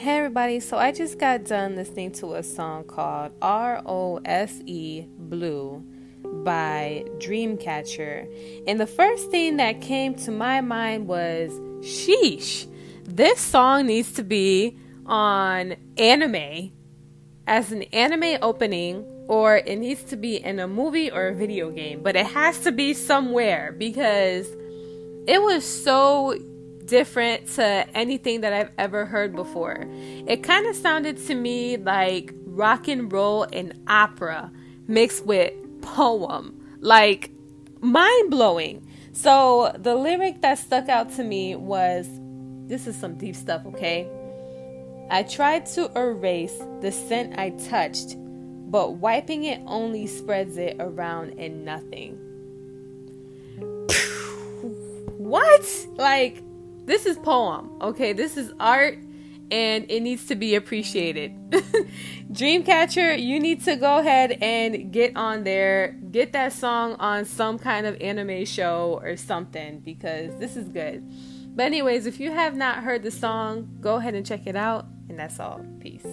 Hey everybody, so I just got done listening to a song called R O S E Blue by Dreamcatcher. And the first thing that came to my mind was sheesh, this song needs to be on anime as an anime opening or it needs to be in a movie or a video game, but it has to be somewhere because it was so different to anything that I've ever heard before. It kind of sounded to me like rock and roll and opera mixed with poem. Like mind blowing. So the lyric that stuck out to me was this is some deep stuff, okay? I tried to erase the scent I touched, but wiping it only spreads it around in nothing. what? Like, this is poem, okay? This is art and it needs to be appreciated. Dreamcatcher, you need to go ahead and get on there, get that song on some kind of anime show or something because this is good. But, anyways, if you have not heard the song, go ahead and check it out. And that's all. Peace.